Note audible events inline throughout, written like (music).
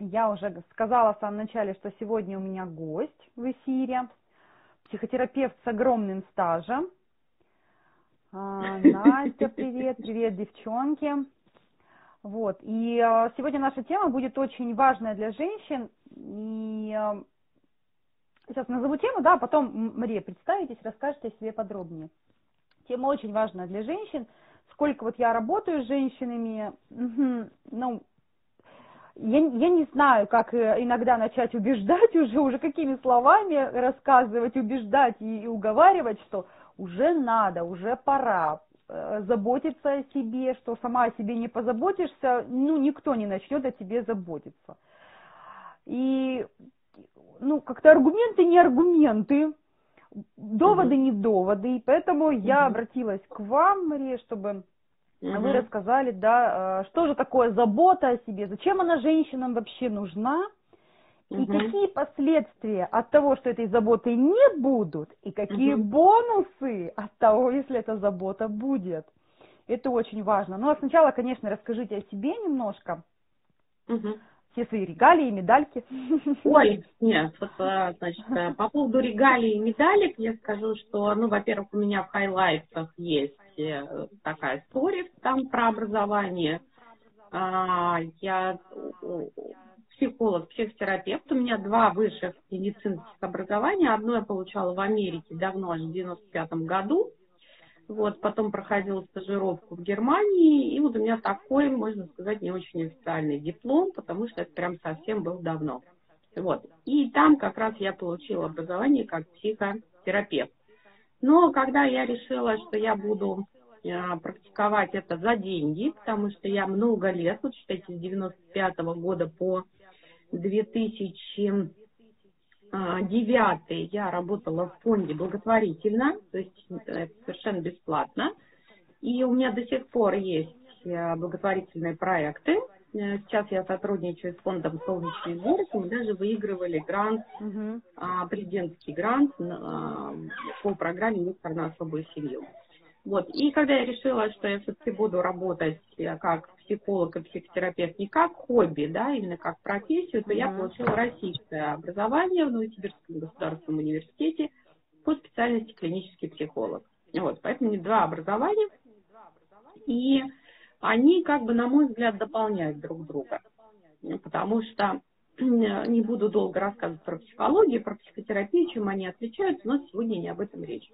Я уже сказала в самом начале, что сегодня у меня гость в эфире, психотерапевт с огромным стажем. А, (laughs) Настя, привет, привет, девчонки. Вот, и а, сегодня наша тема будет очень важная для женщин, и а, сейчас назову тему, да, а потом, Мария, представитесь, расскажете о себе подробнее. Тема очень важная для женщин, сколько вот я работаю с женщинами, ну, я, я не знаю, как э, иногда начать убеждать уже, уже какими словами рассказывать, убеждать и, и уговаривать, что уже надо, уже пора э, заботиться о себе, что сама о себе не позаботишься, ну, никто не начнет о тебе заботиться. И, ну, как-то аргументы не аргументы, доводы не доводы, и поэтому я обратилась к вам, Мария, чтобы Угу. Вы рассказали, да, э, что же такое забота о себе, зачем она женщинам вообще нужна, и какие последствия от того, что этой заботы не будут, и какие угу. бонусы от того, если эта забота будет. Это очень важно. Ну а сначала, конечно, расскажите о себе немножко. Угу все свои регалии медальки. Ой, нет, вот, э, значит, э, по поводу регалий и медалек я скажу, что, ну, во-первых, у меня в хайлайтах есть э, такая история там про образование. А, я психолог, психотерапевт. У меня два высших медицинских образования. Одно я получала в Америке давно, в 95 году. Вот, потом проходила стажировку в Германии, и вот у меня такой, можно сказать, не очень официальный диплом, потому что это прям совсем был давно. Вот. И там как раз я получила образование как психотерапевт. Но когда я решила, что я буду э, практиковать это за деньги, потому что я много лет, вот считайте, с 95 -го года по 2000 а, девятый я работала в фонде благотворительно, то есть это совершенно бесплатно. И у меня до сих пор есть э, благотворительные проекты. Э, сейчас я сотрудничаю с фондом «Солнечный город». Мы даже выигрывали грант, угу. президентский грант по программе «Мистер на особую семью». Вот. И когда я решила, что я все-таки буду работать э, как психолог и психотерапевт не как хобби, да, именно как профессию, то mm-hmm. я получила российское образование в Новосибирском государственном университете по специальности клинический психолог. Вот, поэтому меня два образования, и они, как бы, на мой взгляд, дополняют друг друга. Потому что не буду долго рассказывать про психологию, про психотерапию, чем они отличаются, но сегодня не об этом речь.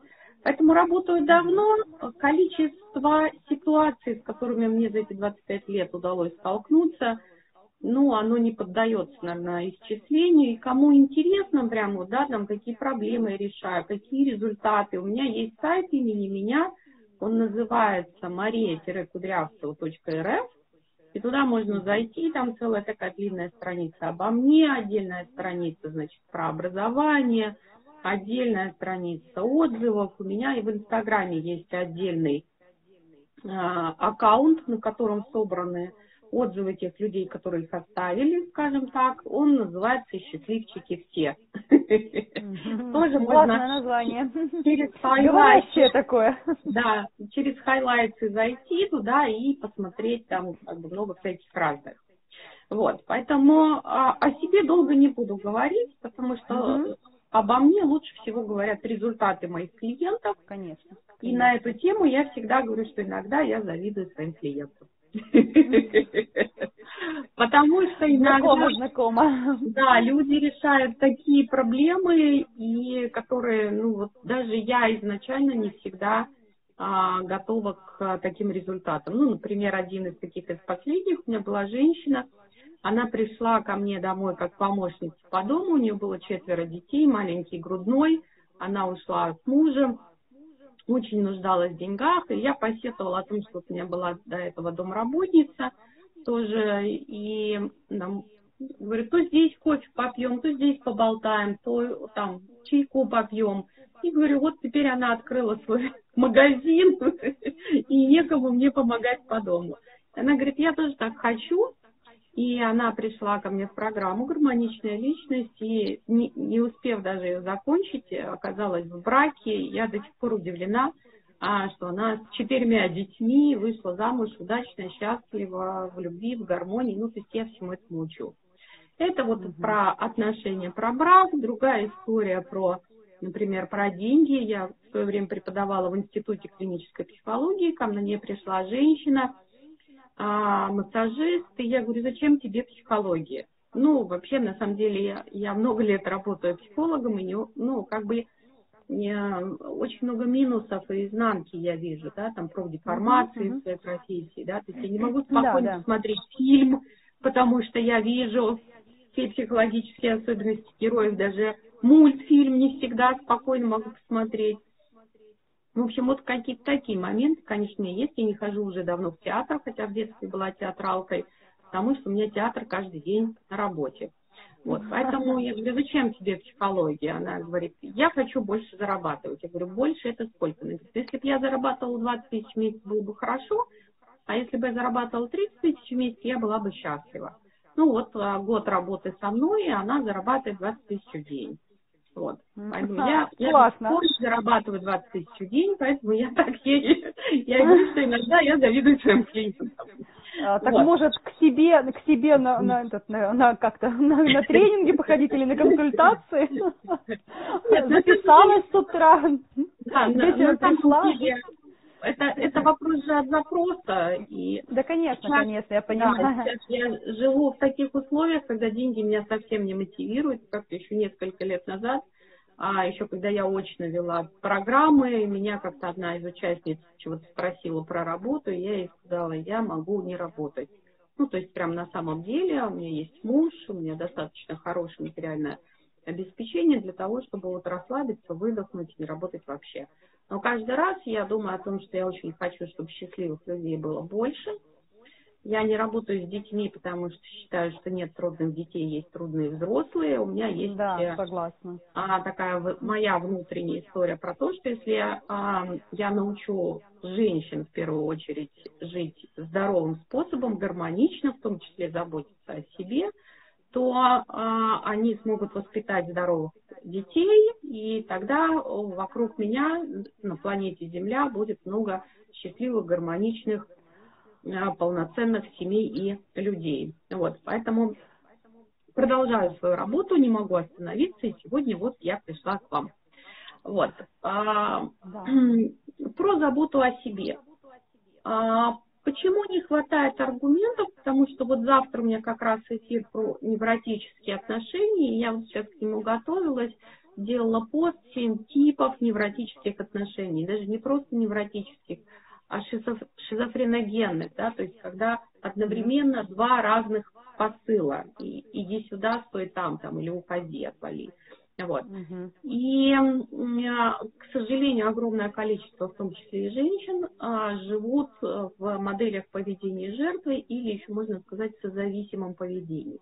Поэтому работаю давно. Количество ситуаций, с которыми мне за эти 25 лет удалось столкнуться, ну, оно не поддается, наверное, исчислению. И кому интересно прямо, да, там, какие проблемы я решаю, какие результаты. У меня есть сайт имени меня, он называется maria-кудрявцева.рф. И туда можно зайти, там целая такая длинная страница обо мне, отдельная страница, значит, про образование – отдельная страница отзывов. У меня и в Инстаграме есть отдельный э, аккаунт, на котором собраны отзывы тех людей, которые их оставили, скажем так. Он называется «Счастливчики все». Тоже можно название. Через хайлайты. такое. Да, через хайлайты зайти туда и посмотреть там много всяких разных. Вот, поэтому а, о себе долго не буду говорить, потому что Обо мне лучше всего говорят результаты моих клиентов. Конечно. И на эту тему я всегда говорю, что иногда я завидую своим клиентам. (laughs) Потому что иногда... Знакомо, Да, люди решают такие проблемы, и которые, ну вот даже я изначально не всегда а, готова к таким результатам. Ну, например, один из таких из последних у меня была женщина, она пришла ко мне домой как помощница по дому, у нее было четверо детей, маленький грудной, она ушла с мужем, очень нуждалась в деньгах, и я посетовала о том, что у меня была до этого домработница тоже, и там, говорит, то здесь кофе попьем, то здесь поболтаем, то там чайку попьем. И говорю, вот теперь она открыла свой (laughs) магазин, (laughs) и некому мне помогать по дому. Она говорит, я тоже так хочу, и она пришла ко мне в программу «Гармоничная личность», и не, не успев даже ее закончить, оказалась в браке. Я до сих пор удивлена, а, что она с четырьмя детьми вышла замуж удачно, счастлива, в любви, в гармонии. Ну, то есть я всему этому учу. Это вот угу. про отношения, про брак, другая история про, например, про деньги. Я в свое время преподавала в Институте клинической психологии, ко мне пришла женщина, а, массажист, и я говорю, зачем тебе психология? Ну, вообще, на самом деле, я, я много лет работаю психологом, и не, ну, как бы не, очень много минусов и изнанки я вижу, да, там про деформации uh-huh, в своей профессии, да, то есть я не могу спокойно да, да. смотреть фильм, потому что я вижу все психологические особенности героев, даже мультфильм не всегда спокойно могу посмотреть. В общем, вот какие-то такие моменты, конечно, есть. Я не хожу уже давно в театр, хотя в детстве была театралкой, потому что у меня театр каждый день на работе. Вот, поэтому я говорю, зачем тебе психология? Она говорит, я хочу больше зарабатывать. Я говорю, больше это сколько? Она говорит, если бы я зарабатывала 20 тысяч в месяц, было бы хорошо, а если бы я зарабатывала 30 тысяч в месяц, я была бы счастлива. Ну вот а, год работы со мной, и она зарабатывает 20 тысяч в день. Вот. Поэтому я, я Классно. зарабатываю 20 тысяч в день, поэтому я так (laughs) ей, я (laughs) говорю, что иногда я завидую своим клиентам. А, так вот. может к себе, к себе на, на, этот, на, на как-то на, на тренинги походить или на консультации? Записалась с утра. Да, на, на самом деле, это, это вопрос же от запроса. И да, конечно, сейчас, конечно, я понимаю. Да, сейчас я живу в таких условиях, когда деньги меня совсем не мотивируют, как-то еще несколько лет назад. А еще когда я очно вела программы, меня как-то одна из участниц чего-то спросила про работу, и я ей сказала, я могу не работать. Ну, то есть прям на самом деле у меня есть муж, у меня достаточно хорошее материальное обеспечение для того, чтобы вот расслабиться, выдохнуть и не работать вообще. Но каждый раз я думаю о том, что я очень хочу, чтобы счастливых людей было больше. Я не работаю с детьми, потому что считаю, что нет трудных детей, есть трудные взрослые. У меня есть да, согласна. А, такая моя внутренняя история про то, что если а, я научу женщин в первую очередь жить здоровым способом, гармонично, в том числе заботиться о себе, то а, они смогут воспитать здоровых детей, и тогда вокруг меня на планете Земля будет много счастливых, гармоничных, а, полноценных семей и людей. Вот, поэтому продолжаю свою работу, не могу остановиться, и сегодня вот я пришла к вам. Вот. А, да. (clears throat) Про заботу о себе. Почему не хватает аргументов? Потому что вот завтра у меня как раз эфир про невротические отношения, и я вот сейчас к нему готовилась, делала пост «7 типов невротических отношений». Даже не просто невротических, а шизоф, шизофреногенных, да, то есть когда одновременно два разных посыла. И, иди сюда, стой там, там, или уходи, отвали. Вот. Угу. И, к сожалению, огромное количество, в том числе и женщин, а, живут э, в моделях поведения жертвы или еще можно сказать созависимом поведении.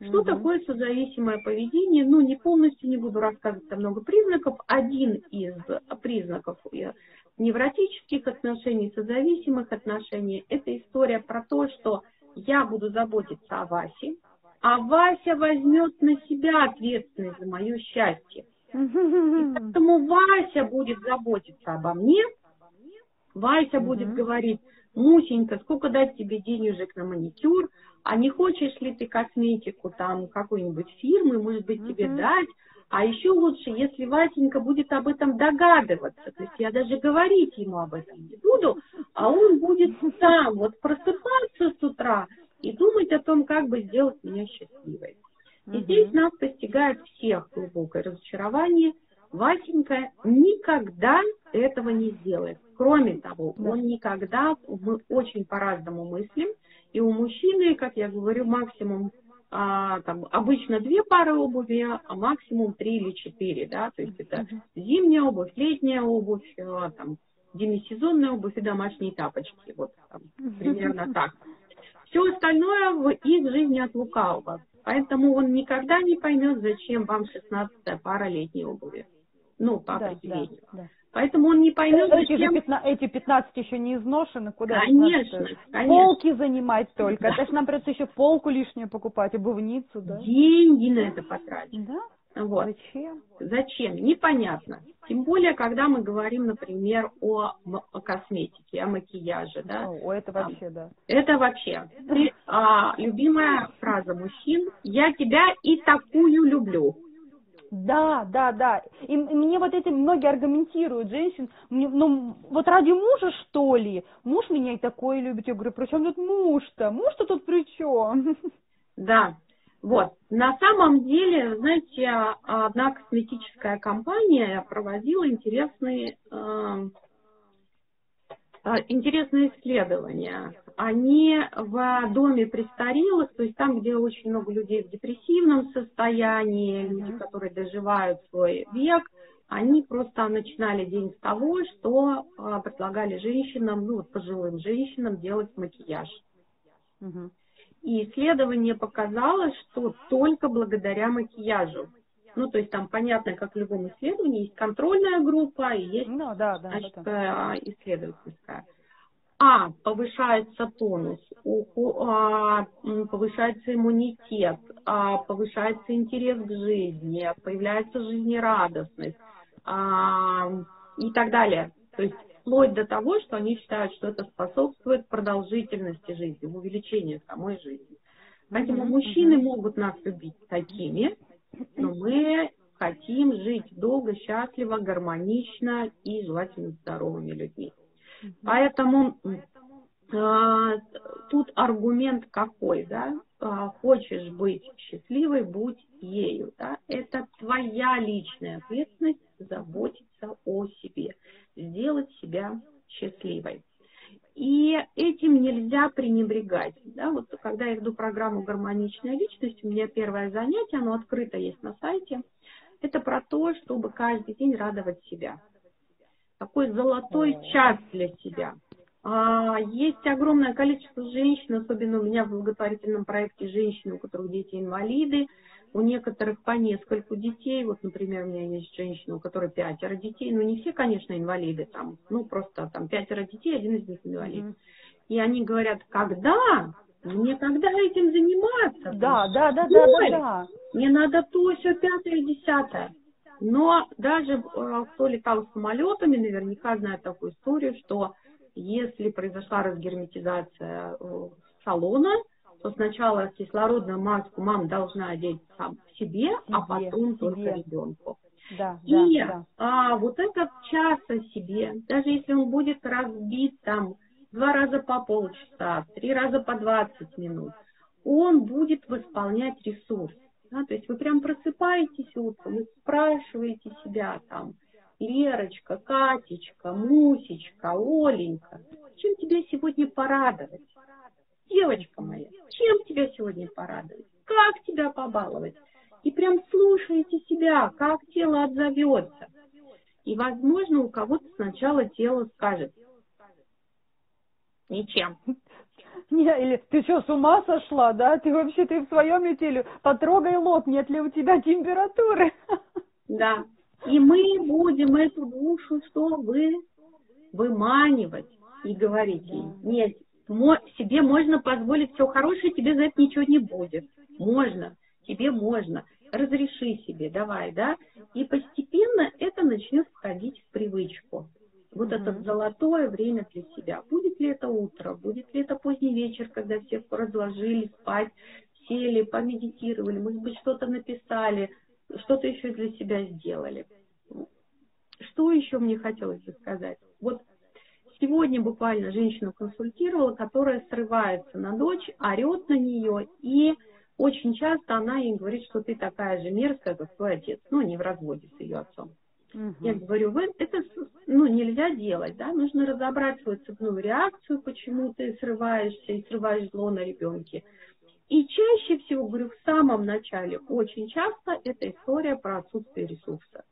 Что угу. такое созависимое поведение? Ну, не полностью не буду рассказывать, там много признаков. Один из признаков э, невротических отношений, созависимых отношений, это история про то, что я буду заботиться о Васе, а Вася возьмет на себя ответственность за мое счастье. И поэтому Вася будет заботиться обо мне, Вася будет говорить, Мусенька, сколько дать тебе денежек на маникюр, а не хочешь ли ты косметику там какой-нибудь фирмы, может быть, тебе дать, а еще лучше, если Васенька будет об этом догадываться, то есть я даже говорить ему об этом не буду, а он будет сам вот просыпаться с утра и думать о том, как бы сделать меня счастливой. И угу. здесь нас постигает всех глубокое разочарование. Васенька никогда этого не сделает. Кроме того, он никогда, мы очень по-разному мыслим, и у мужчины, как я говорю, максимум а, там, обычно две пары обуви, а максимум три или четыре, да, то есть это зимняя обувь, летняя обувь, а, там, демисезонная обувь и домашние тапочки, вот там, примерно так. Все остальное в их жизни от лукавого. Поэтому он никогда не поймет, зачем вам 16 пара летней обуви. Ну, по да, определению. Да, да. Поэтому он не поймет, эти зачем... 15, эти 15 еще не изношены, куда конечно, конечно. Полки занимать только. Да. Это же нам придется еще полку лишнюю покупать, обувницу, да? Деньги на это потратить. Да? Вот. Зачем? Зачем? Непонятно. Тем более, когда мы говорим, например, о, о косметике, о макияже, да. О, это вообще, да. Это вообще. Ты, а, любимая фраза мужчин: "Я тебя и такую люблю". Да, да, да. И, и мне вот эти многие аргументируют женщин, мне, ну вот ради мужа что ли? Муж меня и такое любит. Я говорю, при чем тут муж-то? Муж-то тут при чем? Да, вот. На самом деле, знаете, одна косметическая компания проводила интересные, э, интересные исследования. Они в доме престарелых, то есть там, где очень много людей в депрессивном состоянии, люди, которые доживают свой век, они просто начинали день с того, что э, предлагали женщинам, ну вот пожилым женщинам делать макияж. Угу. И исследование показало, что только благодаря макияжу. Ну, то есть там понятно, как в любом исследовании, есть контрольная группа и есть ну, да, да, значит, да. Э, исследовательская. А, повышается тонус, а, повышается иммунитет, а, повышается интерес к жизни, появляется жизнерадостность а, и так далее. То есть вплоть до того, что они считают, что это способствует продолжительности жизни, увеличению самой жизни. Поэтому mm-hmm. мужчины могут нас любить такими, но мы хотим жить долго, счастливо, гармонично и желательно здоровыми людьми. Mm-hmm. Поэтому тут аргумент какой, да? А, хочешь быть счастливой, будь ею, да? Это твоя личная ответственность заботиться о себе сделать себя счастливой. И этим нельзя пренебрегать. Да? Вот когда я веду программу «Гармоничная личность», у меня первое занятие, оно открыто есть на сайте, это про то, чтобы каждый день радовать себя. Такой золотой час для себя. А, есть огромное количество женщин, особенно у меня в благотворительном проекте женщины, у которых дети инвалиды, у некоторых по нескольку детей. Вот, например, у меня есть женщина, у которой пятеро детей. Ну, не все, конечно, инвалиды там. Ну, просто там пятеро детей, один из них инвалид. Mm-hmm. И они говорят, когда? Мне когда этим заниматься? Да, да, да, да, да, да. Мне надо то, все пятое, десятое. Но даже э, кто летал самолетами, наверняка знает такую историю, что если произошла разгерметизация э, салона, то сначала кислородную маску мама должна одеть сам себе, себе а потом себе. только ребенку. Да, и да, да. А, вот этот час о себе, даже если он будет разбит там два раза по полчаса, три раза по 20 минут, он будет восполнять ресурс. Да? То есть вы прям просыпаетесь утром и спрашиваете себя там, Лерочка, Катечка, Мусечка, Оленька, чем тебя сегодня порадовать? девочка моя, чем тебя сегодня порадовать? Как тебя побаловать? И прям слушаете себя, как тело отзовется. И, возможно, у кого-то сначала тело скажет, ничем. Не, или ты что, с ума сошла, да? Ты вообще, ты в своем теле, потрогай лоб, нет ли у тебя температуры? Да. И мы будем эту душу, что вы выманивать и говорить ей, нет, себе можно позволить все хорошее, тебе за это ничего не будет. Можно, тебе можно. Разреши себе, давай, да. И постепенно это начнет входить в привычку. Вот mm-hmm. это золотое время для себя. Будет ли это утро, будет ли это поздний вечер, когда все разложили спать, сели, помедитировали, может быть, что-то написали, что-то еще для себя сделали. Что еще мне хотелось бы сказать? Вот Сегодня буквально женщину консультировала, которая срывается на дочь, орет на нее, и очень часто она ей говорит, что ты такая же мерзкая, как твой отец. Ну, не в разводе с ее отцом. Угу. Я говорю, вы, это ну, нельзя делать, да, нужно разобрать свою цепную реакцию, почему ты срываешься и срываешь зло на ребенке. И чаще всего, говорю, в самом начале, очень часто это история про отсутствие ресурса.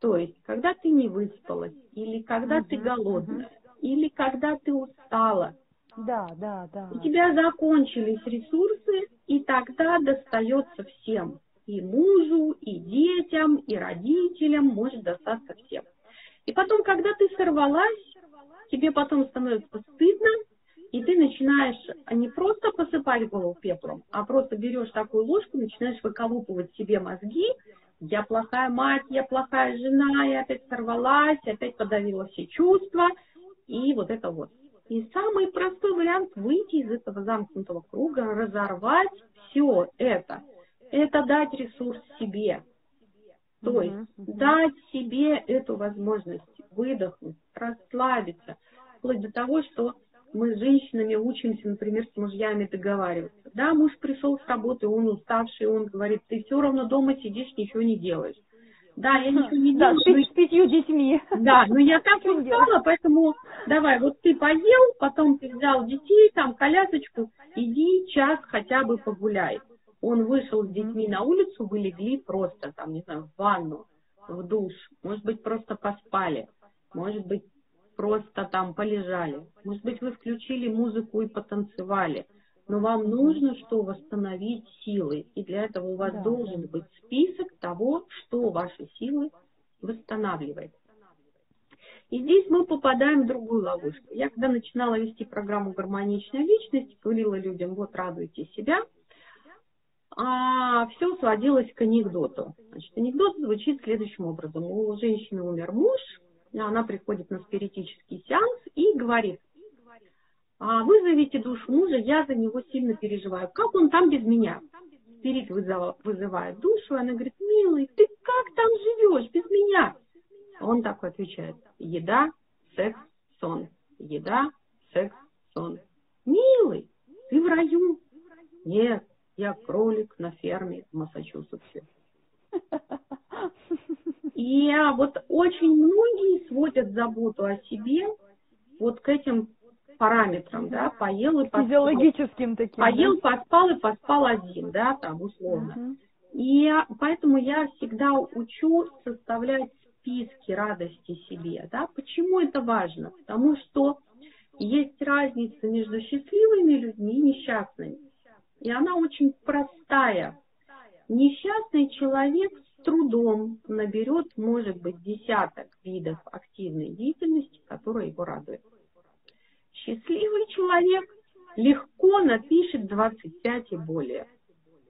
То есть, когда ты не выспалась или когда угу, ты голодная, угу или когда ты устала. Да, да, да. У тебя закончились ресурсы, и тогда достается всем. И мужу, и детям, и родителям может достаться всем. И потом, когда ты сорвалась, тебе потом становится стыдно, и ты начинаешь не просто посыпать голову пеплом, а просто берешь такую ложку, начинаешь выколупывать себе мозги я плохая мать, я плохая жена, я опять сорвалась, опять подавила все чувства, и вот это вот. И самый простой вариант выйти из этого замкнутого круга, разорвать все это, это дать ресурс себе. То есть uh-huh. дать себе эту возможность выдохнуть, расслабиться, вплоть до того, что мы с женщинами учимся, например, с мужьями договариваться. Да, муж пришел с работы, он уставший, он говорит, ты все равно дома сидишь, ничего не делаешь. Да, я ничего не делаю. Да, с пятью детьми. Да, но я так устала, поэтому давай, вот ты поел, потом ты взял детей, там, колясочку, иди час хотя бы погуляй. Он вышел с детьми на улицу, вы легли просто, там, не знаю, в ванну, в душ, может быть, просто поспали, может быть, просто там полежали. Может быть, вы включили музыку и потанцевали. Но вам нужно что? Восстановить силы. И для этого у вас да, должен быть список того, что ваши силы восстанавливает. И здесь мы попадаем в другую ловушку. Я когда начинала вести программу «Гармоничная личность», говорила людям, вот радуйте себя, а все сводилось к анекдоту. Значит, анекдот звучит следующим образом. У женщины умер муж, она приходит на спиритический сеанс и говорит, «А вызовите душу мужа, я за него сильно переживаю. Как он там без меня? Спирит вызывает душу, она говорит, милый, ты как там живешь без меня? Он такой отвечает, еда, секс, сон. Еда, секс, сон. Милый, ты в раю? Нет, я кролик на ферме в Массачусетсе. И вот очень многие сводят заботу о себе вот к этим параметрам, да, поел и поспал. Физиологическим таким. Поел, да? поспал и поспал один, да, там условно. Uh-huh. И поэтому я всегда учу составлять списки радости себе, да. Почему это важно? Потому что есть разница между счастливыми людьми и несчастными. И она очень простая. Несчастный человек с трудом наберет, может быть, десяток видов активной деятельности, которые его радуют. Счастливый человек легко напишет 25 и более.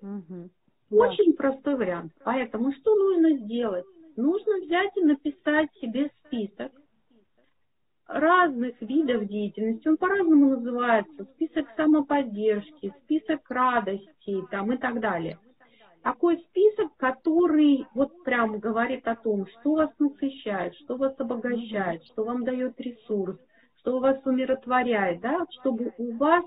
Угу. Очень да. простой вариант. Поэтому что нужно сделать? Нужно взять и написать себе список разных видов деятельности. Он по-разному называется. Список самоподдержки, список радости там, и так далее – такой список, который вот прям говорит о том, что вас насыщает, что вас обогащает, что вам дает ресурс, что вас умиротворяет, да, чтобы у вас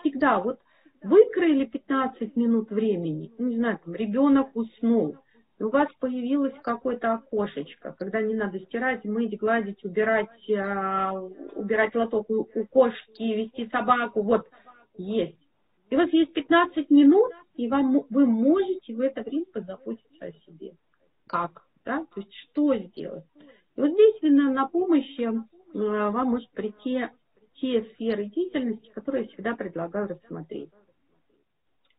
всегда вот выкроили 15 минут времени, не знаю, там ребенок уснул, у вас появилось какое-то окошечко, когда не надо стирать, мыть, гладить, убирать, э, убирать лоток у, у кошки, вести собаку, вот есть. И у вас есть 15 минут, и вам, вы можете в это время позаботиться о себе. Как? Да? То есть что сделать? И вот здесь именно на помощь вам может прийти те сферы деятельности, которые я всегда предлагаю рассмотреть.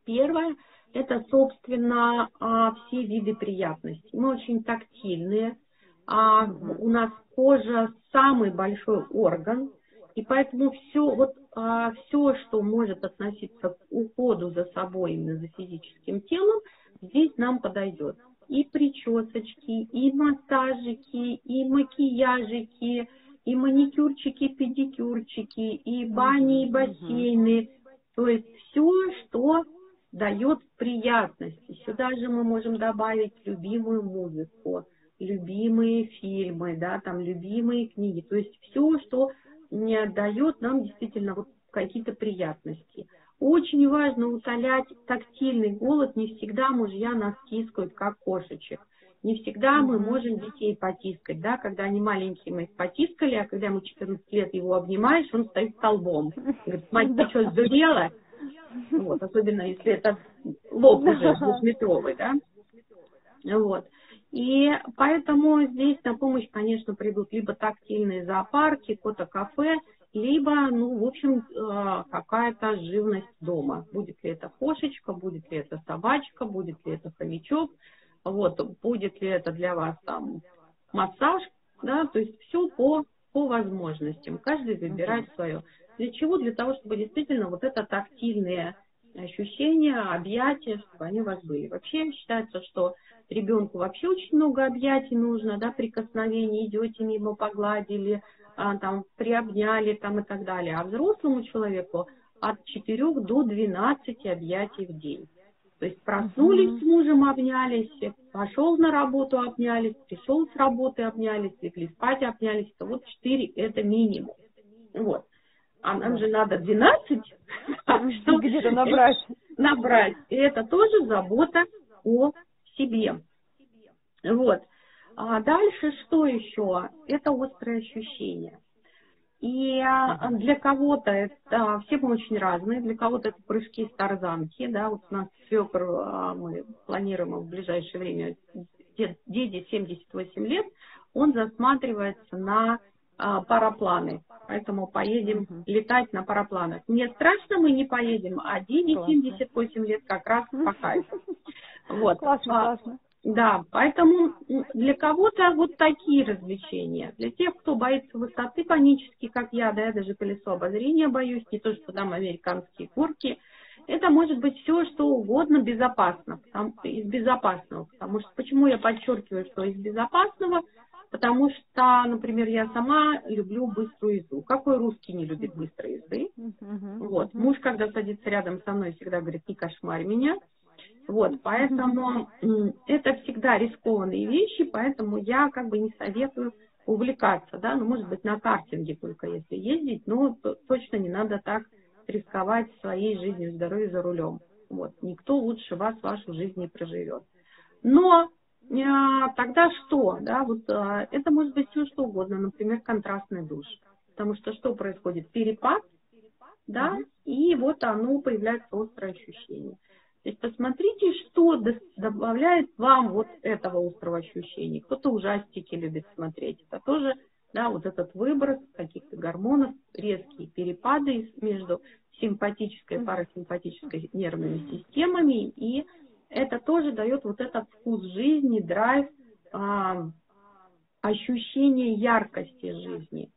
Первое – это, собственно, а, все виды приятностей. Мы очень тактильные. А у нас кожа самый большой орган, и поэтому все, вот, а, все, что может относиться к уходу за собой, именно за физическим телом, здесь нам подойдет. И причесочки, и массажики, и макияжики, и маникюрчики, педикюрчики, и бани, и бассейны. То есть все, что дает приятности. Сюда же мы можем добавить любимую музыку, любимые фильмы, да, там любимые книги. То есть все, что не дает нам действительно вот какие-то приятности. Очень важно утолять тактильный голод. Не всегда мужья нас тискают, как кошечек. Не всегда мы можем детей потискать, да, когда они маленькие, мы их потискали, а когда ему 14 лет его обнимаешь, он стоит столбом. Говорит, мать, ты что, сдурела? Вот, особенно если это лоб уже двухметровый, да. Вот. И поэтому здесь на помощь, конечно, придут либо тактильные зоопарки, кота-кафе, либо, ну, в общем, э, какая-то живность дома. Будет ли это кошечка, будет ли это собачка, будет ли это хомячок, вот, будет ли это для вас там массаж, да, то есть все по, по возможностям. Каждый выбирает свое. Для чего? Для того, чтобы действительно вот это тактильные ощущения, объятия, чтобы они у вас были. Вообще считается, что ребенку вообще очень много объятий нужно, да, прикосновений, идете мимо, погладили, а, там, приобняли там и так далее. А взрослому человеку от 4 до 12 объятий в день. То есть проснулись mm-hmm. с мужем, обнялись, пошел на работу, обнялись, пришел с работы, обнялись, легли спать, обнялись. То вот 4 это минимум. Вот. А нам же надо 12, (laughs) чтобы где-то набрать. Набрать. И это тоже забота о себе. Вот. А дальше что еще? Это острые ощущения. И а, для кого-то это, все мы очень разные, для кого-то это прыжки из тарзанки, да, вот у нас свекр, а, мы планируем в ближайшее время, деде 78 лет, он засматривается на а, парапланы, поэтому поедем угу. летать на парапланах. Мне страшно, мы не поедем, а деде 78 лет как раз по кайфу. (laughs) Вот. Классно, классно. Да, поэтому для кого-то вот такие развлечения. Для тех, кто боится высоты панически, как я, да, я даже колесо обозрения боюсь, не то, что там американские горки, это может быть все, что угодно безопасно, потому, из безопасного. Потому что, почему я подчеркиваю, что из безопасного? Потому что, например, я сама люблю быструю езду. Какой русский не любит быстрой езды? Вот. Муж, когда садится рядом со мной, всегда говорит, не кошмарь меня. Вот, поэтому это всегда рискованные вещи, поэтому я как бы не советую увлекаться, да, ну, может быть, на картинге только если ездить, но точно не надо так рисковать своей жизнью, здоровьем за рулем. Вот, никто лучше вас вашу жизнь не проживет. Но тогда что, да, вот а, это может быть все что угодно, например, контрастный душ. Потому что что происходит? Перепад, да, и вот оно появляется острое ощущение. То есть посмотрите, что добавляет вам вот этого острого ощущения. Кто-то ужастики любит смотреть. Это тоже, да, вот этот выброс каких-то гормонов, резкие перепады между симпатической и парасимпатической нервными системами. И это тоже дает вот этот вкус жизни, драйв, а, ощущение яркости жизни.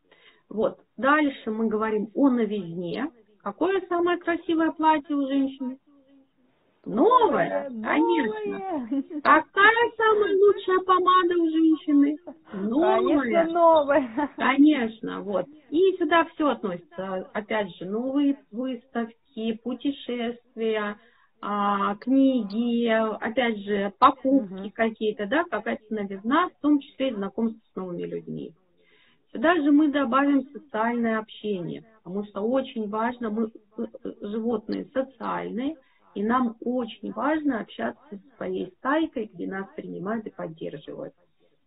Вот. Дальше мы говорим о новизне. Какое самое красивое платье у женщины? Новая, конечно. Какая самая лучшая помада у женщины? Новая. Конечно, новая. Конечно, вот. И сюда все относится. Опять же, новые выставки, путешествия, а, книги, опять же, покупки угу. какие-то, да, какая-то новизна, в том числе и знакомство с новыми людьми. Сюда же мы добавим социальное общение, потому что очень важно, мы э, э, животные социальные – и нам очень важно общаться со своей стайкой, где нас принимают и поддерживают.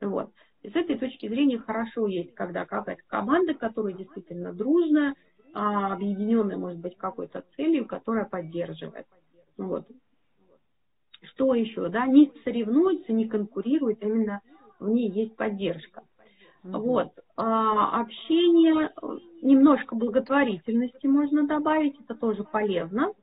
Вот. И с этой точки зрения хорошо есть, когда какая-то команда, которая действительно дружная, а, объединенная, может быть, какой-то целью, которая поддерживает. Вот. Что еще? Да? Не соревнуются, не конкурируют, а именно в ней есть поддержка. Mm-hmm. Вот. А, общение, немножко благотворительности можно добавить, это тоже полезно.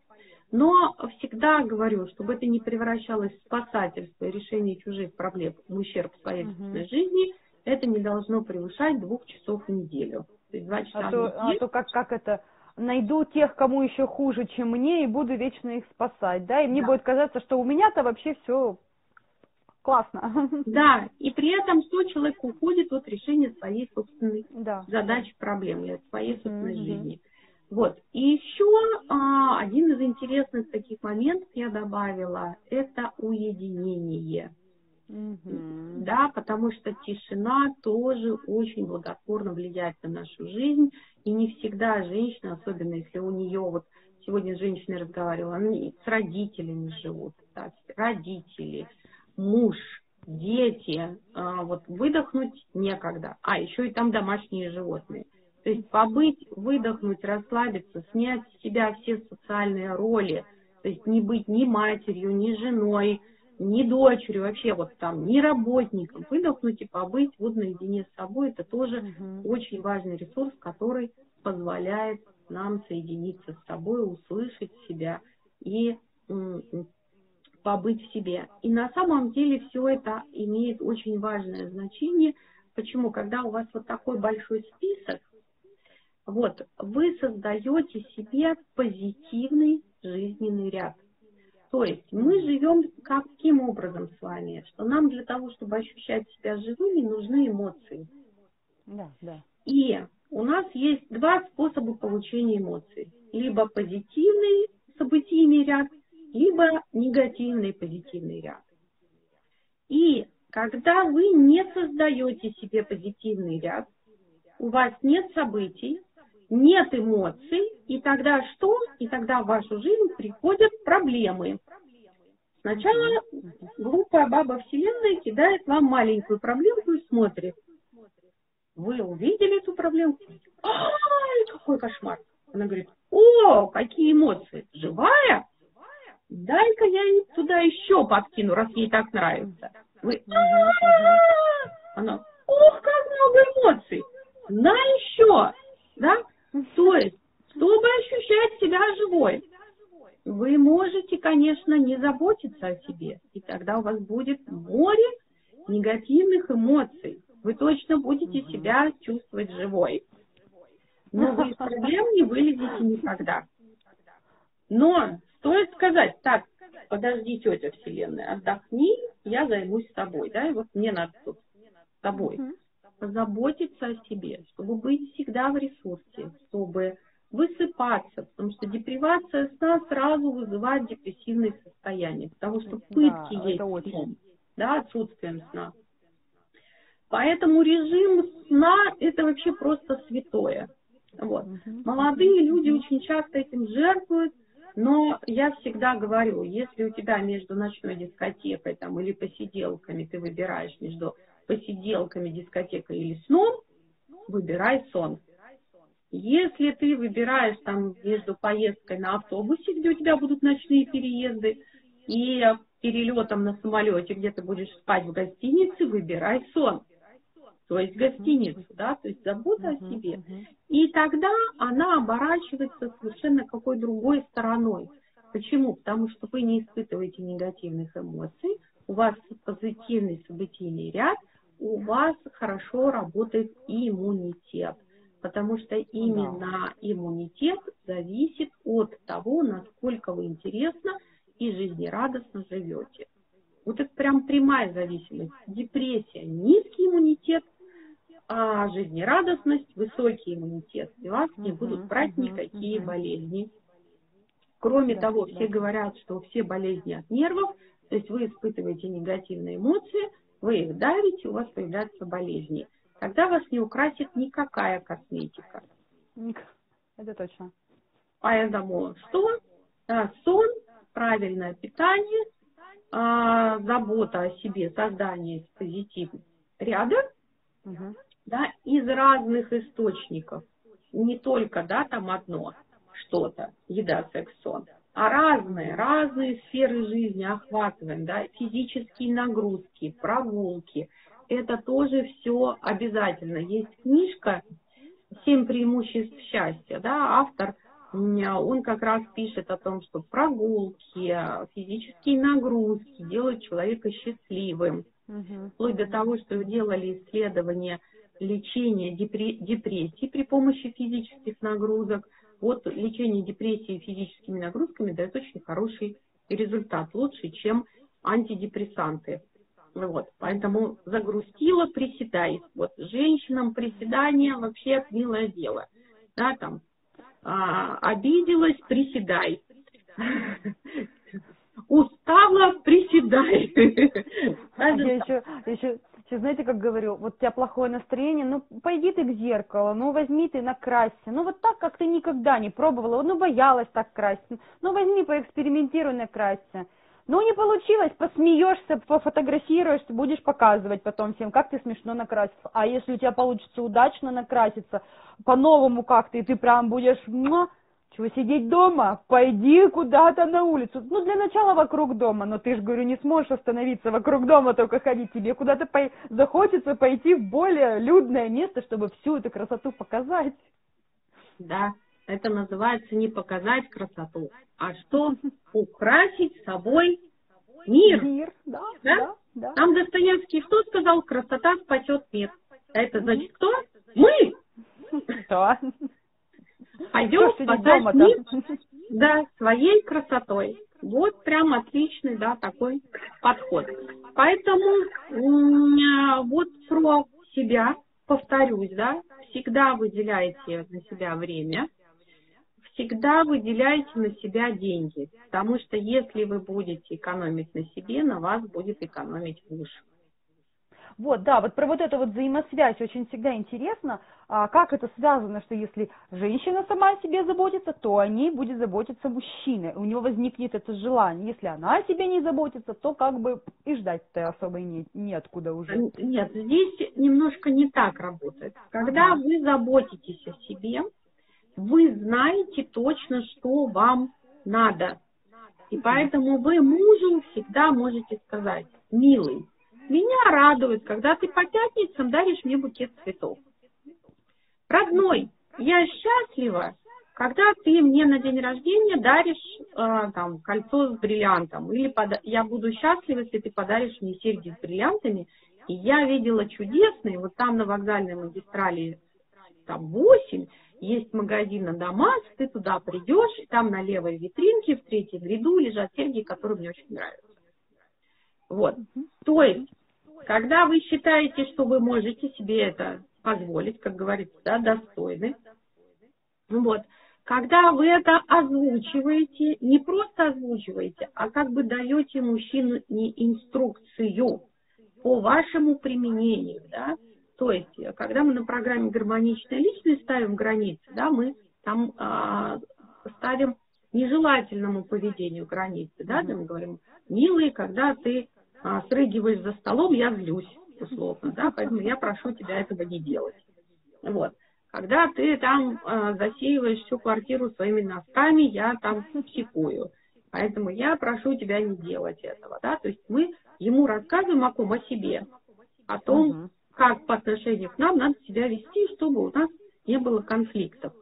Но всегда говорю, чтобы это не превращалось в спасательство и решение чужих проблем в ущерб своей собственной жизни, это не должно превышать двух часов в неделю. То есть два часа а то, а то как, как это найду тех, кому еще хуже, чем мне, и буду вечно их спасать, да, и мне да. будет казаться, что у меня-то вообще все классно. (laughs) Да, и при этом что человек уходит от решения своей собственной да. задачи, проблемы, своей собственной mm-hmm. жизни. Вот. И еще а, один из интересных таких моментов я добавила, это уединение. Mm-hmm. Да, потому что тишина тоже очень благотворно влияет на нашу жизнь. И не всегда женщина, особенно если у нее, вот сегодня с женщиной разговаривала, они с родителями живут, да, родители, муж, дети, а, вот выдохнуть некогда. А, еще и там домашние животные. То есть побыть, выдохнуть, расслабиться, снять с себя все социальные роли, то есть не быть ни матерью, ни женой, ни дочерью, вообще вот там, ни работником, выдохнуть и побыть вот наедине с собой, это тоже угу. очень важный ресурс, который позволяет нам соединиться с собой, услышать себя и побыть в себе. И на самом деле все это имеет очень важное значение. Почему? Когда у вас вот такой большой список, вот, вы создаете себе позитивный жизненный ряд. То есть мы живем каким образом с вами, что нам для того, чтобы ощущать себя живыми, нужны эмоции. Да, да. И у нас есть два способа получения эмоций. Либо позитивный событийный ряд, либо негативный позитивный ряд. И когда вы не создаете себе позитивный ряд, у вас нет событий, нет эмоций, и тогда что? И тогда в вашу жизнь приходят проблемы. Сначала глупая баба Вселенная кидает вам маленькую проблемку и смотрит. Вы увидели эту проблемку? Ай, какой кошмар. Она говорит, о, какие эмоции. Живая? Дай-ка я туда еще подкину, раз ей так нравится. Вы, она, ох, как много эмоций. На еще, да? То есть, чтобы ощущать себя живой, вы можете, конечно, не заботиться о себе, и тогда у вас будет море негативных эмоций. Вы точно будете себя чувствовать живой. Но (laughs) вы из проблем не вылезете никогда. Но стоит сказать, так, подожди, тетя Вселенная, отдохни, я займусь собой, да, и вот мне надо тут с позаботиться о себе, чтобы быть всегда в ресурсе, чтобы высыпаться, потому что депривация сна сразу вызывает депрессивные состояния, потому что пытки да, есть очень. да, отсутствием сна. Поэтому режим сна – это вообще просто святое. Вот. Угу. Молодые люди очень часто этим жертвуют, но я всегда говорю, если у тебя между ночной дискотекой там, или посиделками ты выбираешь между посиделками, дискотекой или сном, выбирай сон. Если ты выбираешь там между поездкой на автобусе, где у тебя будут ночные переезды, и перелетом на самолете, где ты будешь спать в гостинице, выбирай сон. То есть гостиницу, да, то есть забота о себе. И тогда она оборачивается совершенно какой другой стороной. Почему? Потому что вы не испытываете негативных эмоций, у вас позитивный событийный ряд, у вас хорошо работает иммунитет, потому что именно иммунитет зависит от того, насколько вы интересно и жизнерадостно живете. Вот это прям прямая зависимость. Депрессия, низкий иммунитет, а жизнерадостность, высокий иммунитет. И вас не будут брать никакие болезни. Кроме да, того, да. все говорят, что все болезни от нервов, то есть вы испытываете негативные эмоции, вы их давите, у вас появляются болезни. Тогда вас не украсит никакая косметика. Это точно. Поэтому что? Сон, правильное питание, а, забота о себе, создание позитивного ряда, угу. да, из разных источников. Не только, да, там одно что-то, еда, секс, сон а разные, разные сферы жизни охватываем, да, физические нагрузки, прогулки. Это тоже все обязательно. Есть книжка «Семь преимуществ счастья», да, автор, он как раз пишет о том, что прогулки, физические нагрузки делают человека счастливым. Угу. Вплоть до того, что делали исследования лечения депрессии при помощи физических нагрузок – от лечения депрессии физическими нагрузками дает очень хороший результат, лучше, чем антидепрессанты. Вот, поэтому загрустила, приседай. Вот женщинам приседание вообще милое дело. Да, там, а, обиделась, приседай. (laughs) Устала, приседай. (laughs) Еще, еще Сейчас, знаете, как говорю, вот у тебя плохое настроение, ну, пойди ты к зеркалу, ну, возьми ты накрасься. Ну, вот так, как ты никогда не пробовала, ну, боялась так краситься. Ну, возьми, поэкспериментируй, накрасься. Ну, не получилось, посмеешься, пофотографируешь, будешь показывать потом всем, как ты смешно накрасился. А если у тебя получится удачно накраситься, по-новому как-то, и ты прям будешь, чего сидеть дома? Пойди куда-то на улицу. Ну, для начала вокруг дома, но ты же, говорю, не сможешь остановиться вокруг дома только ходить. Тебе куда-то по... захочется пойти в более людное место, чтобы всю эту красоту показать. Да, это называется не показать красоту, а что? Украсить собой мир. Мир, да, да. да, да. Там Достоевский что сказал? Красота спасет мир. Это значит кто? Мы! Кто? Пойдем спасать мир. да, своей красотой. Вот прям отличный, да, такой подход. Поэтому а, вот про себя повторюсь, да, всегда выделяйте на себя время, всегда выделяйте на себя деньги, потому что если вы будете экономить на себе, на вас будет экономить муж. Вот, да, вот про вот эту вот взаимосвязь очень всегда интересно, а как это связано, что если женщина сама о себе заботится, то о ней будет заботиться мужчина, у него возникнет это желание. Если она о себе не заботится, то как бы и ждать-то особо не, неоткуда уже. Нет, здесь немножко не так работает. Когда ага. вы заботитесь о себе, вы знаете точно, что вам надо. И поэтому вы мужу всегда можете сказать, милый, меня радует, когда ты по пятницам даришь мне букет цветов. Родной, я счастлива, когда ты мне на день рождения даришь э, там кольцо с бриллиантом, или пода- я буду счастлива, если ты подаришь мне серьги с бриллиантами, и я видела чудесные, вот там на вокзальной магистрали там 8, есть магазин на Дамас, ты туда придешь, и там на левой витринке в третьем ряду лежат серьги, которые мне очень нравятся. Вот. То есть когда вы считаете, что вы можете себе это позволить, как говорится, да, достойны, вот, когда вы это озвучиваете, не просто озвучиваете, а как бы даете мужчину не инструкцию по вашему применению, да, то есть, когда мы на программе гармоничная личность ставим границы, да, мы там а, ставим нежелательному поведению границы, да, mm-hmm. мы говорим, милый, когда ты а, срыгиваешь за столом, я злюсь, условно, да, поэтому я прошу тебя этого не делать. Вот. Когда ты там э, засеиваешь всю квартиру своими носками, я там психую. Поэтому я прошу тебя не делать этого, да. То есть мы ему рассказываем о ком, о себе, о том, uh как по отношению к нам надо себя вести, чтобы у нас не было конфликтов.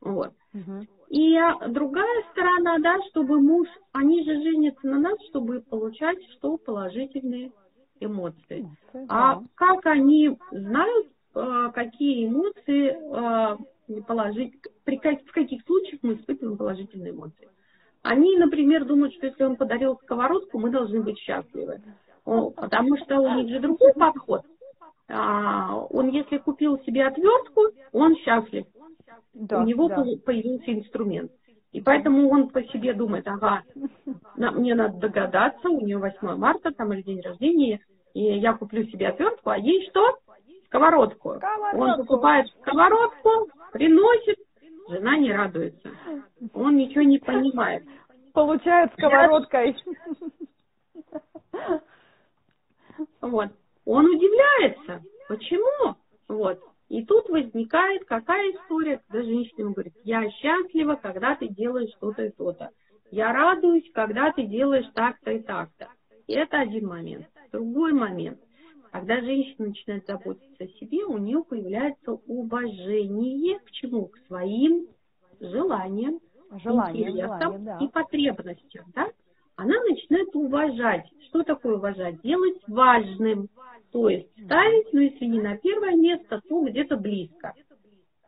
Вот. uh и другая сторона, да, чтобы муж, они же женятся на нас, чтобы получать что? Положительные эмоции. А как они знают, э, какие эмоции э, положить, в каких случаях мы испытываем положительные эмоции? Они, например, думают, что если он подарил сковородку, мы должны быть счастливы. Потому что у них же другой подход. А, он, если купил себе отвертку, он счастлив да, у него да. появился инструмент. И поэтому он по себе думает, ага, на, мне надо догадаться, у нее 8 марта, там или день рождения, и я куплю себе отвертку, а ей что? Сковородку. сковородку. Он покупает сковородку, приносит, жена не радуется. Он ничего не понимает. Получает сковородкой. Вот. Он удивляется. Почему? Вот. И тут возникает какая история, когда женщина говорит, я счастлива, когда ты делаешь что-то и то-то. Я радуюсь, когда ты делаешь так-то и так-то. И это один момент. Другой момент. Когда женщина начинает заботиться о себе, у нее появляется уважение к чему? К своим желаниям, желание, интересам желание, да. и потребностям. Да? Она начинает уважать. Что такое уважать? Делать важным. То есть ставить, ну если не на первое место, то где-то близко.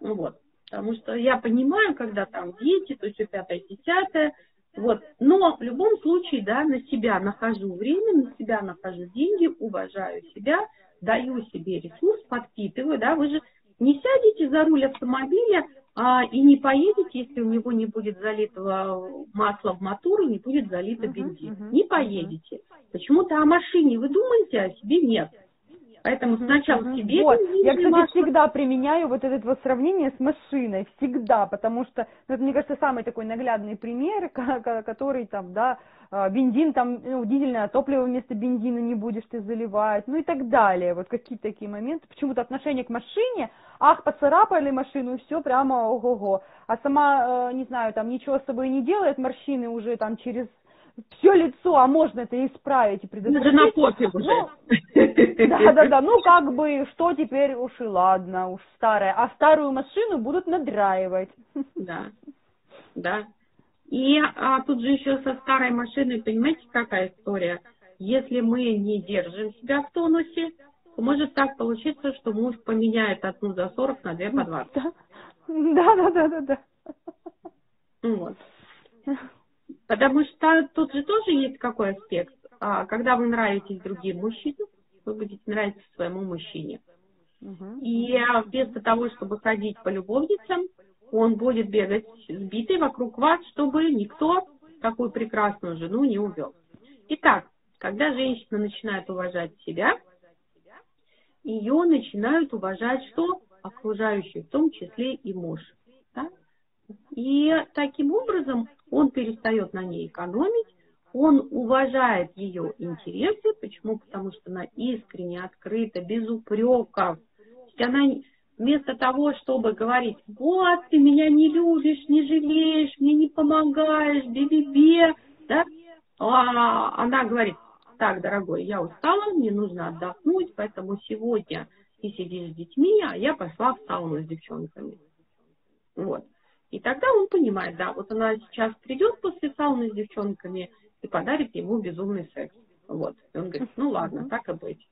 Ну вот. Потому что я понимаю, когда там дети, то все пятое, десятое. Вот. Но в любом случае, да, на себя нахожу время, на себя нахожу деньги, уважаю себя, даю себе ресурс, подпитываю, да, вы же не сядете за руль автомобиля а, и не поедете, если у него не будет залитого масла в мотор и не будет залито бензин. Uh-huh, uh-huh, не поедете. Почему-то о машине вы думаете, а о себе нет. Поэтому сначала себе вот. Я, кстати, масло. всегда применяю вот это вот сравнение с машиной, всегда, потому что, ну, это, мне кажется, самый такой наглядный пример, (laughs) который там, да, а, бензин там, ну, дизельное топливо вместо бензина не будешь ты заливать, ну и так далее. Вот какие-то такие моменты. Почему-то отношение к машине, ах, поцарапали машину, и все прямо ого-го. А сама, э, не знаю, там ничего с собой не делает, морщины уже там через все лицо, а можно это исправить и предотвратить. Даже на уже. Ну, да, да, да, ну как бы, что теперь уж и ладно, уж старая. А старую машину будут надраивать. Да, да. И а, тут же еще со старой машиной, понимаете, какая история? Если мы не держим себя в тонусе, то может так получиться, что муж поменяет одну за 40 на две по 20. (laughs) Да, да, да, да, да. Вот. Потому что тут же тоже есть какой аспект. А, когда вы нравитесь другим мужчинам, вы будете нравиться своему мужчине. И вместо того, чтобы ходить по любовницам, он будет бегать сбитый вокруг вас, чтобы никто такую прекрасную жену не увел. Итак, когда женщина начинает уважать себя, ее начинают уважать что? Окружающие, в том числе и муж. Да? И таким образом он перестает на ней экономить, он уважает ее интересы. Почему? Потому что она искренне, открыта, без упреков. Она вместо того, чтобы говорить, вот, ты меня не любишь, не жалеешь, мне не помогаешь, би-би-би, да, а она говорит, так, дорогой, я устала, мне нужно отдохнуть, поэтому сегодня ты сидишь с детьми, а я пошла в сауну с девчонками. Вот. И тогда он понимает, да, вот она сейчас придет после сауны с девчонками и подарит ему безумный секс. Вот. И он говорит, ну ладно, так и быть.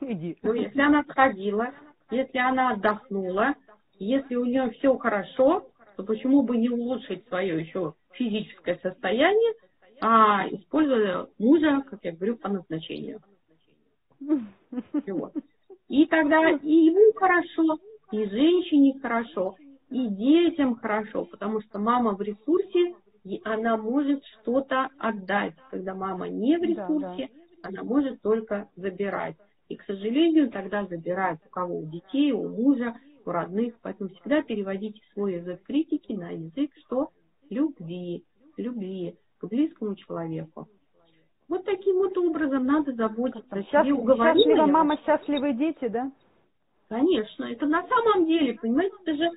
Иди. Ну, если она сходила, если она отдохнула, если у нее все хорошо, то почему бы не улучшить свое еще физическое состояние, а используя мужа, как я говорю, по назначению. (laughs) Вот. И тогда и ему хорошо, и женщине хорошо, и детям хорошо, потому что мама в ресурсе, и она может что-то отдать. Когда мама не в ресурсе, да, да. она может только забирать. И, к сожалению, тогда забирают у кого? У детей, у мужа, у родных. Поэтому всегда переводите свой язык критики на язык что? Любви. Любви к близкому человеку. Вот таким вот образом надо заботиться о себе. Счастлива мама, счастливые дети, да? Конечно, это на самом деле, понимаете, это же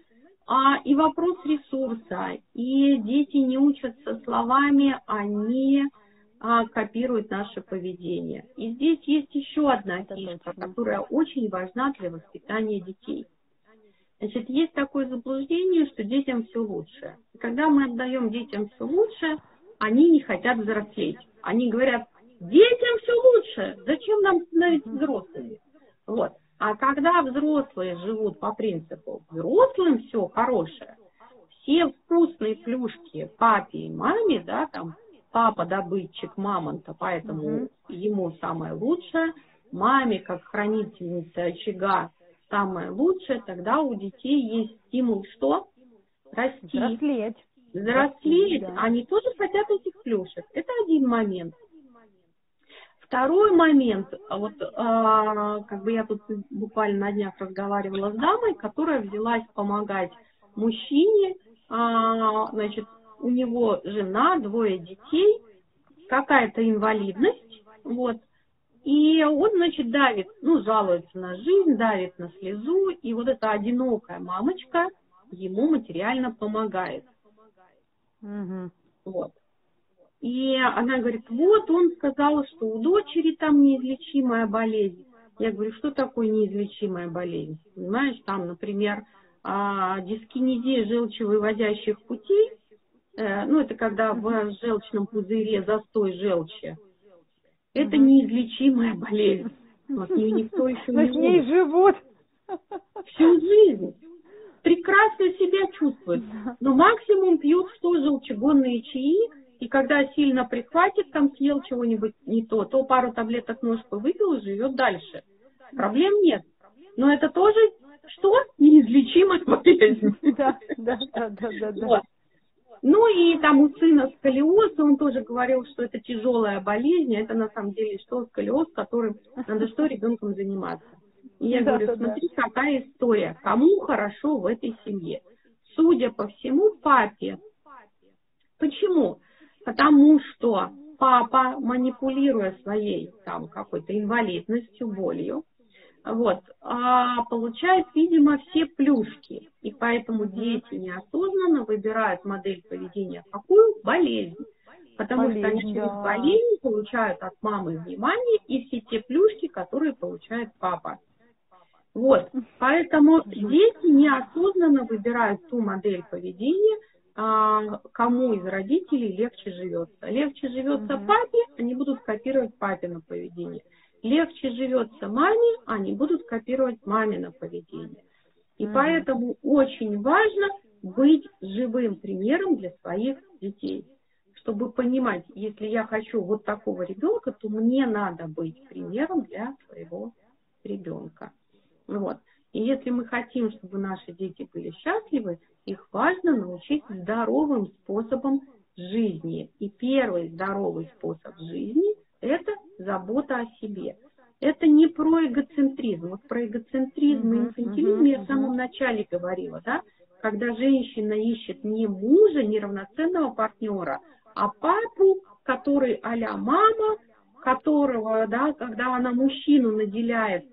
а, и вопрос ресурса, и дети не учатся словами, они а, копируют наше поведение. И здесь есть еще одна фишка, которая очень важна для воспитания детей. Значит, есть такое заблуждение, что детям все лучше. И когда мы отдаем детям все лучше, они не хотят взрослеть. Они говорят, детям все лучше, зачем нам становиться взрослыми? Вот. А когда взрослые живут по принципу, взрослым все хорошее, все вкусные плюшки папе и маме, да, там, папа добытчик мамонта, поэтому угу. ему самое лучшее, маме, как хранительница очага, самое лучшее, тогда у детей есть стимул что? Расти. Взрослеть взрослеть, да. они тоже хотят этих плюшек. Это один момент. Второй момент, вот а, как бы я тут буквально на днях разговаривала с дамой, которая взялась помогать мужчине, а, значит, у него жена, двое детей, какая-то инвалидность, вот, и он, значит, давит, ну, жалуется на жизнь, давит на слезу, и вот эта одинокая мамочка ему материально помогает. Угу. Вот. И она говорит, вот он сказал, что у дочери там неизлечимая болезнь. Я говорю, что такое неизлечимая болезнь? Понимаешь, там, например, а, дискинезия желчевыводящих путей, э, ну, это когда в желчном пузыре застой желчи. Это неизлечимая болезнь. Вот, никто еще не с ней живут. Всю жизнь прекрасно себя чувствует. Но максимум пьют что желчегонные чаи, и когда сильно прихватит, там съел чего-нибудь не то, то пару таблеток ножку выпил и живет дальше. Проблем нет. Но это тоже что? Неизлечимая (laughs) болезнь. Да, да, да, да, да. да. Вот. Ну и там у сына сколиоз, он тоже говорил, что это тяжелая болезнь, а это на самом деле что сколиоз, которым надо что ребенком заниматься. И я да, говорю, смотри, да. какая история, кому хорошо в этой семье. Судя по всему, папе. Почему? Потому что папа, манипулируя своей там какой-то инвалидностью, болью, вот, а получает, видимо, все плюшки. И поэтому дети неосознанно выбирают модель поведения. Какую? Болезнь. Потому болезнь, что они через да. болезнь получают от мамы внимание и все те плюшки, которые получает папа. Вот, поэтому дети неосознанно выбирают ту модель поведения, кому из родителей легче живется. Легче живется mm папе, они будут копировать папино поведение. Легче живется маме, они будут копировать мамино поведение. И mm поэтому очень важно быть живым примером для своих детей. Чтобы понимать, если я хочу вот такого ребенка, то мне надо быть примером для своего ребенка. Вот. И если мы хотим, чтобы наши дети были счастливы, их важно научить здоровым способом жизни. И первый здоровый способ жизни – это забота о себе. Это не про эгоцентризм. Вот про эгоцентризм и инфантилизм я в самом начале говорила, да? Когда женщина ищет не мужа, не равноценного партнера, а папу, который а-ля мама, которого, да, когда она мужчину наделяет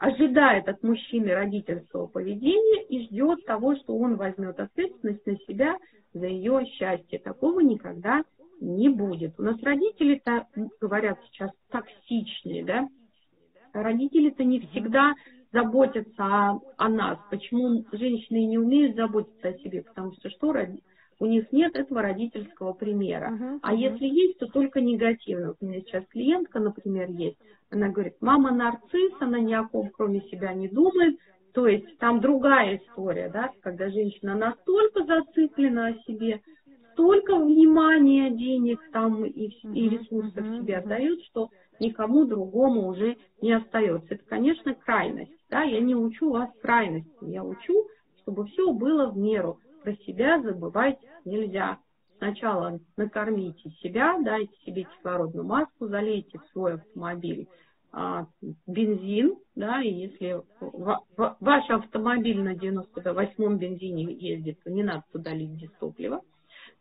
ожидает от мужчины родительского поведения и ждет того, что он возьмет ответственность на себя за ее счастье. Такого никогда не будет. У нас родители-то, говорят сейчас, токсичные, да? Родители-то не всегда заботятся о, о нас. Почему женщины не умеют заботиться о себе? Потому что что у них нет этого родительского примера. Uh-huh, а uh-huh. если есть, то только негативно. У меня сейчас клиентка, например, есть. Она говорит, мама нарцисс, она ни о ком кроме себя не думает. То есть там другая история, да, когда женщина настолько зациклена о себе, столько внимания, денег там и, и ресурсов uh-huh, себе отдает, что никому другому уже не остается. Это, конечно, крайность. Да? Я не учу вас крайности, я учу, чтобы все было в меру. Про себя забывать нельзя. Сначала накормите себя, дайте себе кислородную маску, залейте в свой автомобиль а, бензин, да, и если в, ваш автомобиль на 98-м бензине ездит, то не надо туда лить дистопливо,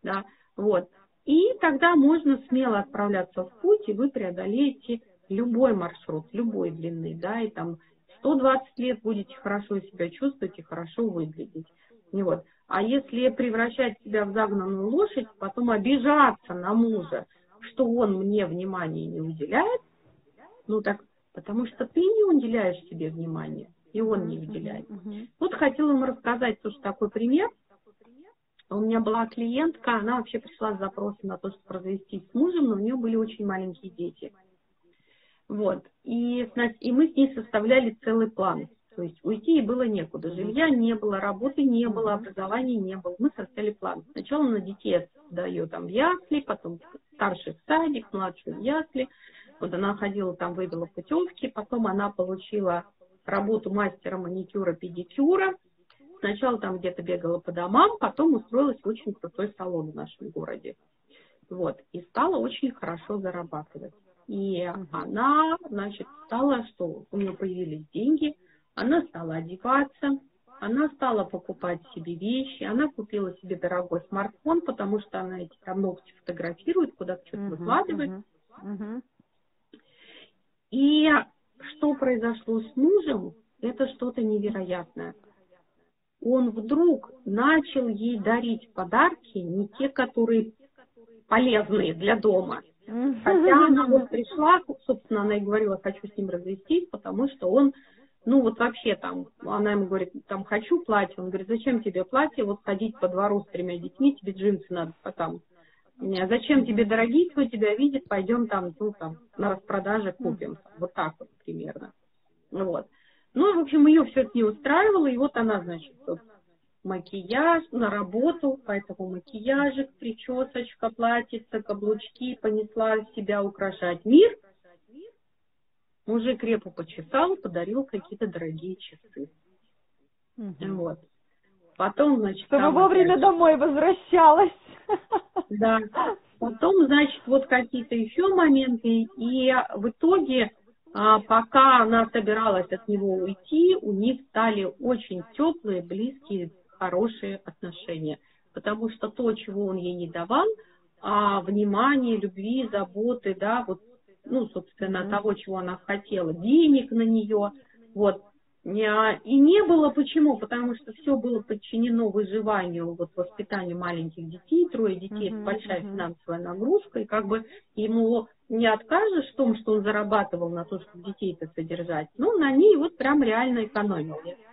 да, вот. И тогда можно смело отправляться в путь, и вы преодолеете любой маршрут, любой длины, да, и там 120 лет будете хорошо себя чувствовать и хорошо выглядеть. И вот. А если превращать себя в загнанную лошадь, потом обижаться на мужа, что он мне внимания не уделяет, ну так, потому что ты не уделяешь себе внимания, и он не уделяет. Вот хотела ему рассказать тоже такой пример. У меня была клиентка, она вообще пришла с запросом на то, чтобы развестись с мужем, но у нее были очень маленькие дети. Вот. И, и мы с ней составляли целый план. То есть уйти ей было некуда. Жилья не было, работы не было, образования не было. Мы составили план. Сначала на детей даю там в ясли, потом старший в садик, младший в ясли. Вот она ходила там, вывела путевки, потом она получила работу мастера маникюра, педикюра. Сначала там где-то бегала по домам, потом устроилась в очень крутой салон в нашем городе. Вот, и стала очень хорошо зарабатывать. И она, значит, стала, что у нее появились деньги, она стала одеваться, она стала покупать себе вещи, она купила себе дорогой смартфон, потому что она эти там ногти фотографирует, куда-то что-то uh-huh, выкладывает. Uh-huh, uh-huh. И что произошло с мужем, это что-то невероятное. Он вдруг начал ей дарить подарки, не те, которые полезные для дома. Хотя она вот пришла, собственно, она и говорила, хочу с ним развестись, потому что он, ну вот вообще там, она ему говорит, там хочу платье, он говорит, зачем тебе платье, вот ходить по двору с тремя детьми, тебе джинсы надо потом а зачем тебе дорогие, кто тебя видит, пойдем там, ну, там, на распродаже купим. Вот так вот примерно. Вот. Ну, в общем, ее все это не устраивало, и вот она, значит, вот, макияж на работу, поэтому макияжик, причесочка, платьице, каблучки, понесла себя украшать мир. Мужик репу почесал, подарил какие-то дорогие часы. Угу. Вот. Потом, значит... Чтобы вовремя опять... домой возвращалась. Да. Потом, значит, вот какие-то еще моменты. И в итоге, а, пока она собиралась от него уйти, у них стали очень теплые, близкие, хорошие отношения. Потому что то, чего он ей не давал, а внимание, любви, заботы, да, вот, ну, собственно, mm-hmm. того, чего она хотела, денег на нее, вот, и не было почему? Потому что все было подчинено выживанию, вот воспитанию маленьких детей, трое детей, uh-huh, это большая uh-huh. финансовая нагрузка, и как бы ему не откажешь в том, что он зарабатывал на то, чтобы детей-то содержать, ну, на ней вот прям реально экономил. А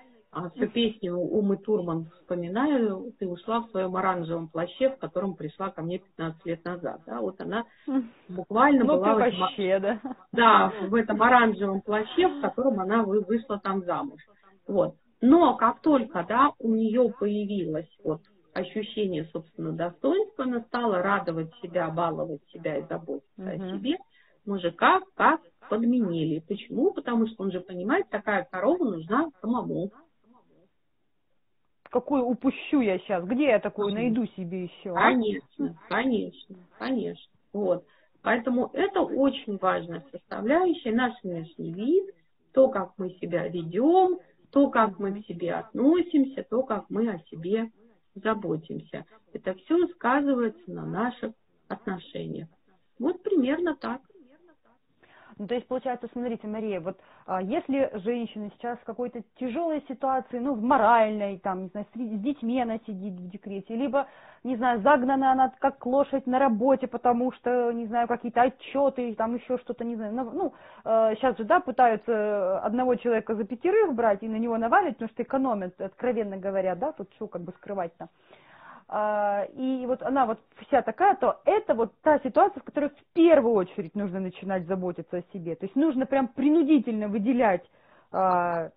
всю песню Умы Турман вспоминаю, ты ушла в своем оранжевом плаще, в котором пришла ко мне 15 лет назад. Да, вот она буквально ну, была... в вообще, да. Да, в этом оранжевом плаще, в котором она вышла там замуж. Вот. Но как только, да, у нее появилась вот ощущение собственного достоинства, она стала радовать себя, баловать себя и заботиться угу. о себе, мужика как подменили. Почему? Потому что он же понимает, такая корова нужна самому. Какую упущу я сейчас? Где я такую найду себе еще? А? Конечно, конечно, конечно. Вот. Поэтому это очень важная составляющая, наш внешний вид, то, как мы себя ведем, то, как мы к себе относимся, то, как мы о себе заботимся. Это все сказывается на наших отношениях. Вот примерно так. Ну, то есть, получается, смотрите, Мария, вот а, если женщина сейчас в какой-то тяжелой ситуации, ну, в моральной, там, не знаю, с, с детьми она сидит в декрете, либо, не знаю, загнана она как лошадь на работе, потому что, не знаю, какие-то отчеты, там еще что-то, не знаю, ну, э, сейчас же, да, пытаются одного человека за пятерых брать и на него навалить, потому что экономят, откровенно говоря, да, тут что как бы скрывать-то. А, и вот она вот вся такая, то это вот та ситуация, в которой в первую очередь нужно начинать заботиться о себе. То есть нужно прям принудительно выделять а,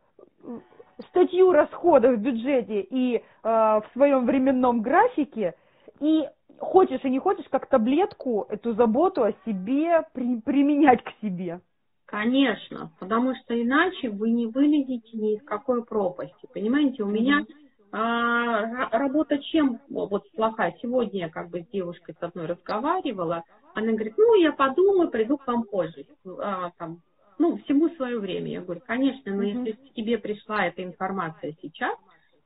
статью расходов в бюджете и а, в своем временном графике, и хочешь и не хочешь, как таблетку эту заботу о себе при, применять к себе. Конечно, потому что иначе вы не вылезете ни из какой пропасти. Понимаете, у меня а, работа чем вот плохая? Сегодня я как бы с девушкой с одной разговаривала, она говорит, ну, я подумаю, приду к вам позже. А, там, ну, всему свое время. Я говорю, конечно, но если к тебе пришла эта информация сейчас,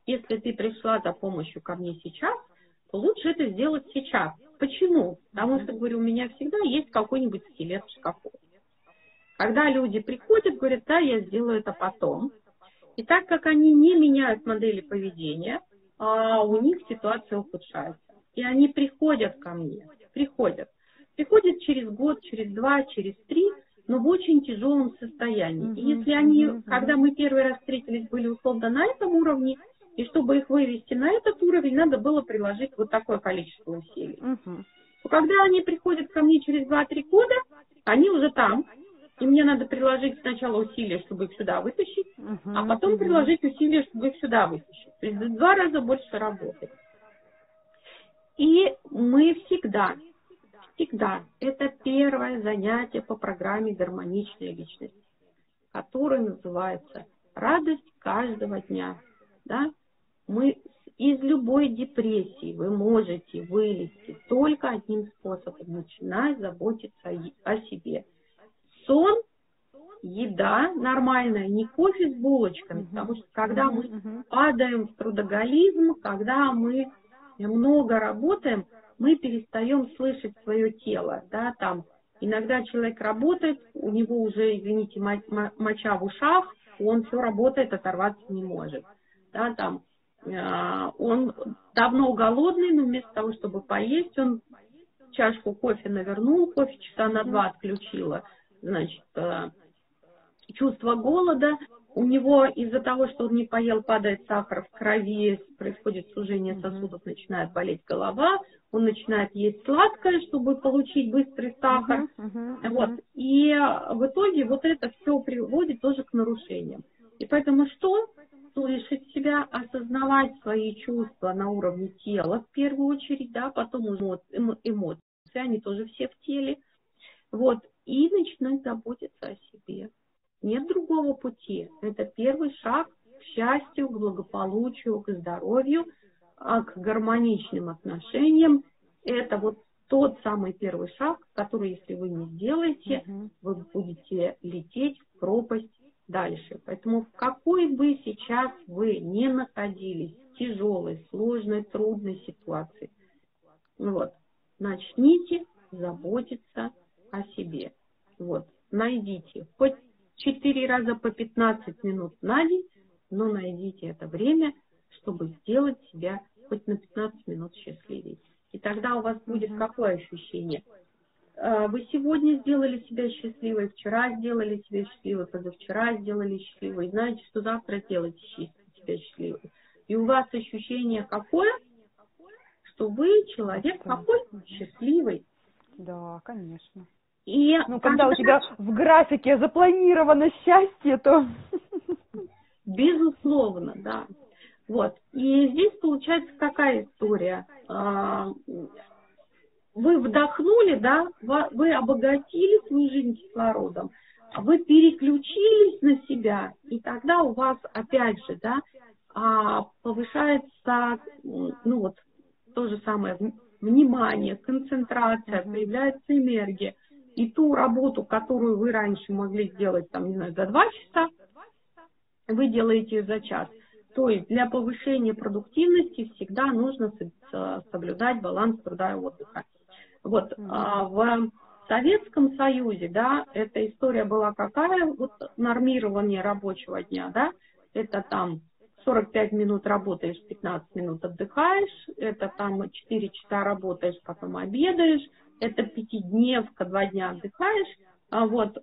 если ты пришла за помощью ко мне сейчас, то лучше это сделать сейчас. Почему? Потому что, говорю, у меня всегда есть какой-нибудь скелет в шкафу. Когда люди приходят, говорят, да, я сделаю это потом, и так как они не меняют модели поведения, а у них ситуация ухудшается. И они приходят ко мне, приходят. Приходят через год, через два, через три, но в очень тяжелом состоянии. И если они, когда мы первый раз встретились, были условно на этом уровне, и чтобы их вывести на этот уровень, надо было приложить вот такое количество усилий. Когда они приходят ко мне через 2-3 года, они уже там, и мне надо приложить сначала усилия, чтобы их сюда вытащить, uh-huh, а потом uh-huh. приложить усилия, чтобы их сюда вытащить. То есть в два раза больше работы. И мы всегда, всегда, это первое занятие по программе «Гармоничная личность», которое называется «Радость каждого дня». Да? Мы из любой депрессии вы можете вылезти только одним способом, начиная заботиться о себе – сон, еда нормальная, не кофе с булочками, uh-huh. потому что когда мы uh-huh. падаем в трудоголизм, когда мы много работаем, мы перестаем слышать свое тело, да, там иногда человек работает, у него уже, извините, моча в ушах, он все работает, оторваться не может, да, там э, он давно голодный, но вместо того, чтобы поесть, он чашку кофе навернул, кофе часа на два отключила, значит, э, чувство голода. У него из-за того, что он не поел, падает сахар в крови, происходит сужение сосудов, начинает болеть голова, он начинает есть сладкое, чтобы получить быстрый сахар. Uh-huh, uh-huh, вот. И в итоге вот это все приводит тоже к нарушениям. И поэтому что? Слышать себя, осознавать свои чувства на уровне тела в первую очередь, да, потом уже эмоции, они тоже все в теле. Вот и начинать заботиться о себе. Нет другого пути. Это первый шаг к счастью, к благополучию, к здоровью, а к гармоничным отношениям. Это вот тот самый первый шаг, который, если вы не сделаете, угу. вы будете лететь в пропасть дальше. Поэтому в какой бы сейчас вы не находились, тяжелой, сложной, трудной ситуации, вот, начните заботиться о себе. Вот, найдите хоть 4 раза по 15 минут на день, но найдите это время, чтобы сделать себя хоть на 15 минут счастливее. И тогда у вас будет какое ощущение? А, вы сегодня сделали себя счастливой, вчера сделали себя счастливой, позавчера сделали счастливой. Знаете, что завтра сделаете себя счастливой. И у вас ощущение какое? Что вы человек какой? Счастливый. Да, конечно. И ну, когда у тебя в графике запланировано счастье, то... (laughs) Безусловно, да. Вот. И здесь получается какая история? А, вы вдохнули, да, вы обогатили свою жизнь кислородом, вы переключились на себя, и тогда у вас, опять же, да, а, повышается, ну вот, то же самое, внимание, концентрация, появляется энергия. И ту работу, которую вы раньше могли сделать, там, не знаю, за два часа, вы делаете ее за час. То есть для повышения продуктивности всегда нужно соблюдать баланс труда и отдыха. Вот а, в Советском Союзе, да, эта история была какая? Вот нормирование рабочего дня, да, это там 45 минут работаешь, 15 минут отдыхаешь, это там 4 часа работаешь, потом обедаешь, это пятидневка, два дня отдыхаешь. А вот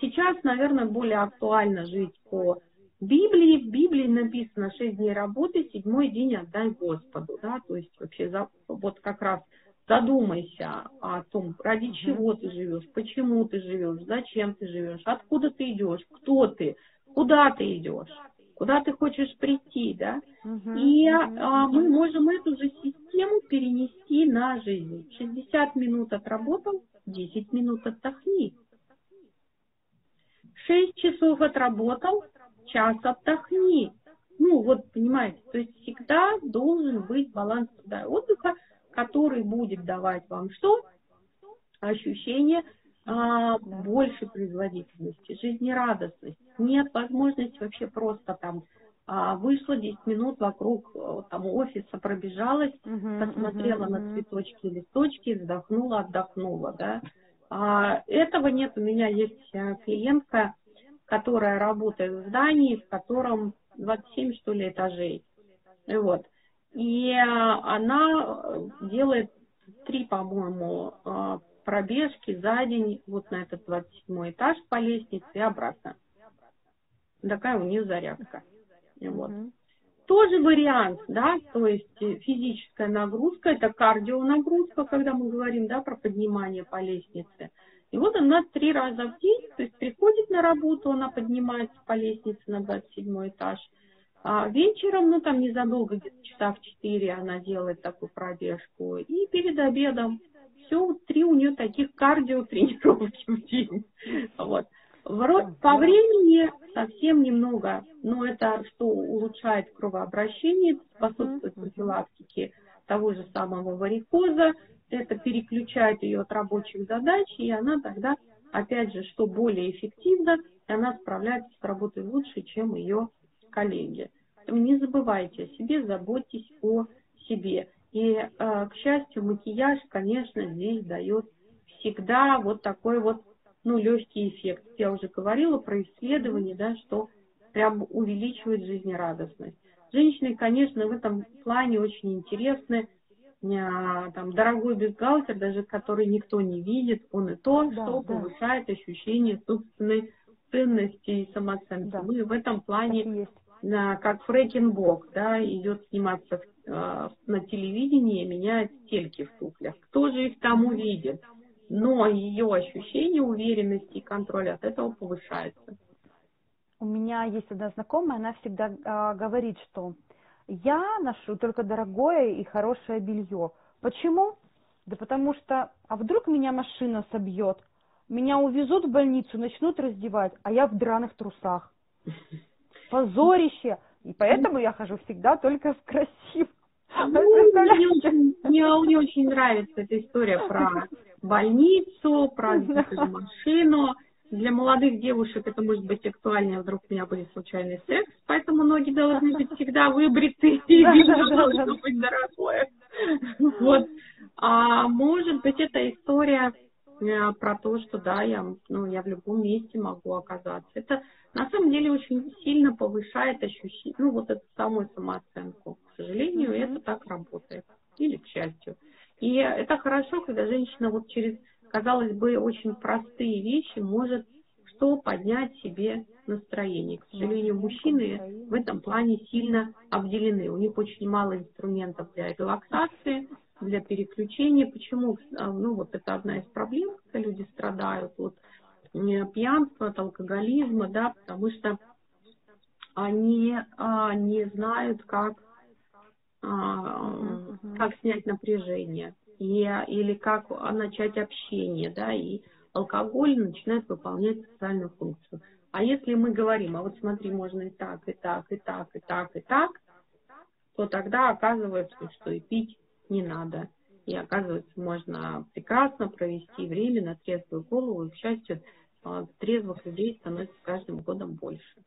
сейчас, наверное, более актуально жить по Библии. В Библии написано 6 дней работы, седьмой день отдай Господу, да, то есть вообще за, вот как раз задумайся о том, ради чего ты живешь, почему ты живешь, зачем ты живешь, откуда ты идешь, кто ты, куда ты идешь, куда ты хочешь прийти, да. Uh-huh, И uh-huh. А, мы можем эту же систему перенести на жизнь. 60 минут отработал, 10 минут отдохни. 6 часов отработал, час отдохни. Ну, вот, понимаете, то есть всегда должен быть баланс труда и отдыха, который будет давать вам что? Ощущение а, больше производительности, жизнерадостности. Нет возможности вообще просто там а, вышла 10 минут вокруг э, там офиса, пробежалась, uh-huh, посмотрела uh-huh, на цветочки и листочки, вздохнула, отдохнула, да. А, этого нет. У меня есть э, клиентка, которая работает в здании, в котором 27, что ли, этажей. Вот. И э, она делает три, по-моему, пробежки за день вот на этот 27 этаж по лестнице и обратно. Такая у нее зарядка. Вот. Тоже вариант, да, то есть физическая нагрузка, это кардионагрузка, когда мы говорим, да, про поднимание по лестнице. И вот она три раза в день, то есть приходит на работу, она поднимается по лестнице на 27 этаж, а вечером, ну там незадолго, где-то часа в 4 она делает такую пробежку. И перед обедом все, три у нее таких кардио тренировки в день. Вот. По времени совсем немного, но это что улучшает кровообращение, способствует профилактике того же самого варикоза, это переключает ее от рабочих задач, и она тогда, опять же, что более эффективно, она справляется с работой лучше, чем ее коллеги. Поэтому не забывайте о себе, заботьтесь о себе. И, э, к счастью, макияж, конечно, здесь дает всегда вот такой вот, ну, легкий эффект. Я уже говорила про исследование, да, что прям увеличивает жизнерадостность. Женщины, конечно, в этом плане очень интересны. А, там, дорогой бюстгальтер, даже который никто не видит, он и то, да, что да. повышает ощущение собственной ценности и самооценки. Да. Мы в этом плане как Фрекенбок, да, идет сниматься э, на телевидении меняет стельки в туфлях. Кто же их там увидит? Но ее ощущение уверенности и контроля от этого повышается. У меня есть одна знакомая, она всегда э, говорит, что я ношу только дорогое и хорошее белье. Почему? Да потому что, а вдруг меня машина собьет, меня увезут в больницу, начнут раздевать, а я в драных трусах (laughs) позорище. И поэтому я хожу всегда только в красивом. Ну, мне, очень, мне, мне очень нравится эта история про больницу, про машину. Для молодых девушек это может быть актуальнее, вдруг у меня будет случайный секс, поэтому ноги должны быть всегда выбриты, (laughs) и видно должно быть дорогое. Вот. А может быть, это история Э, про то, что да, я, ну, я в любом месте могу оказаться. Это на самом деле очень сильно повышает ощущение, ну, вот эту самую самооценку. К сожалению, mm-hmm. это так работает. Или к счастью. И это хорошо, когда женщина вот через, казалось бы, очень простые вещи может что поднять себе настроение. К сожалению, мужчины в этом плане сильно обделены. У них очень мало инструментов для релаксации, для переключения. Почему? А, ну, вот это одна из проблем, когда люди страдают от пьянства, от алкоголизма, да, потому что они а, не знают, как, а, как снять напряжение и, или как начать общение, да, и алкоголь начинает выполнять социальную функцию. А если мы говорим, а вот смотри, можно и так, и так, и так, и так, и так, то тогда оказывается, что и пить не надо. И оказывается, можно прекрасно провести время на трезвую голову. И, к счастью, а, трезвых людей становится с каждым годом больше.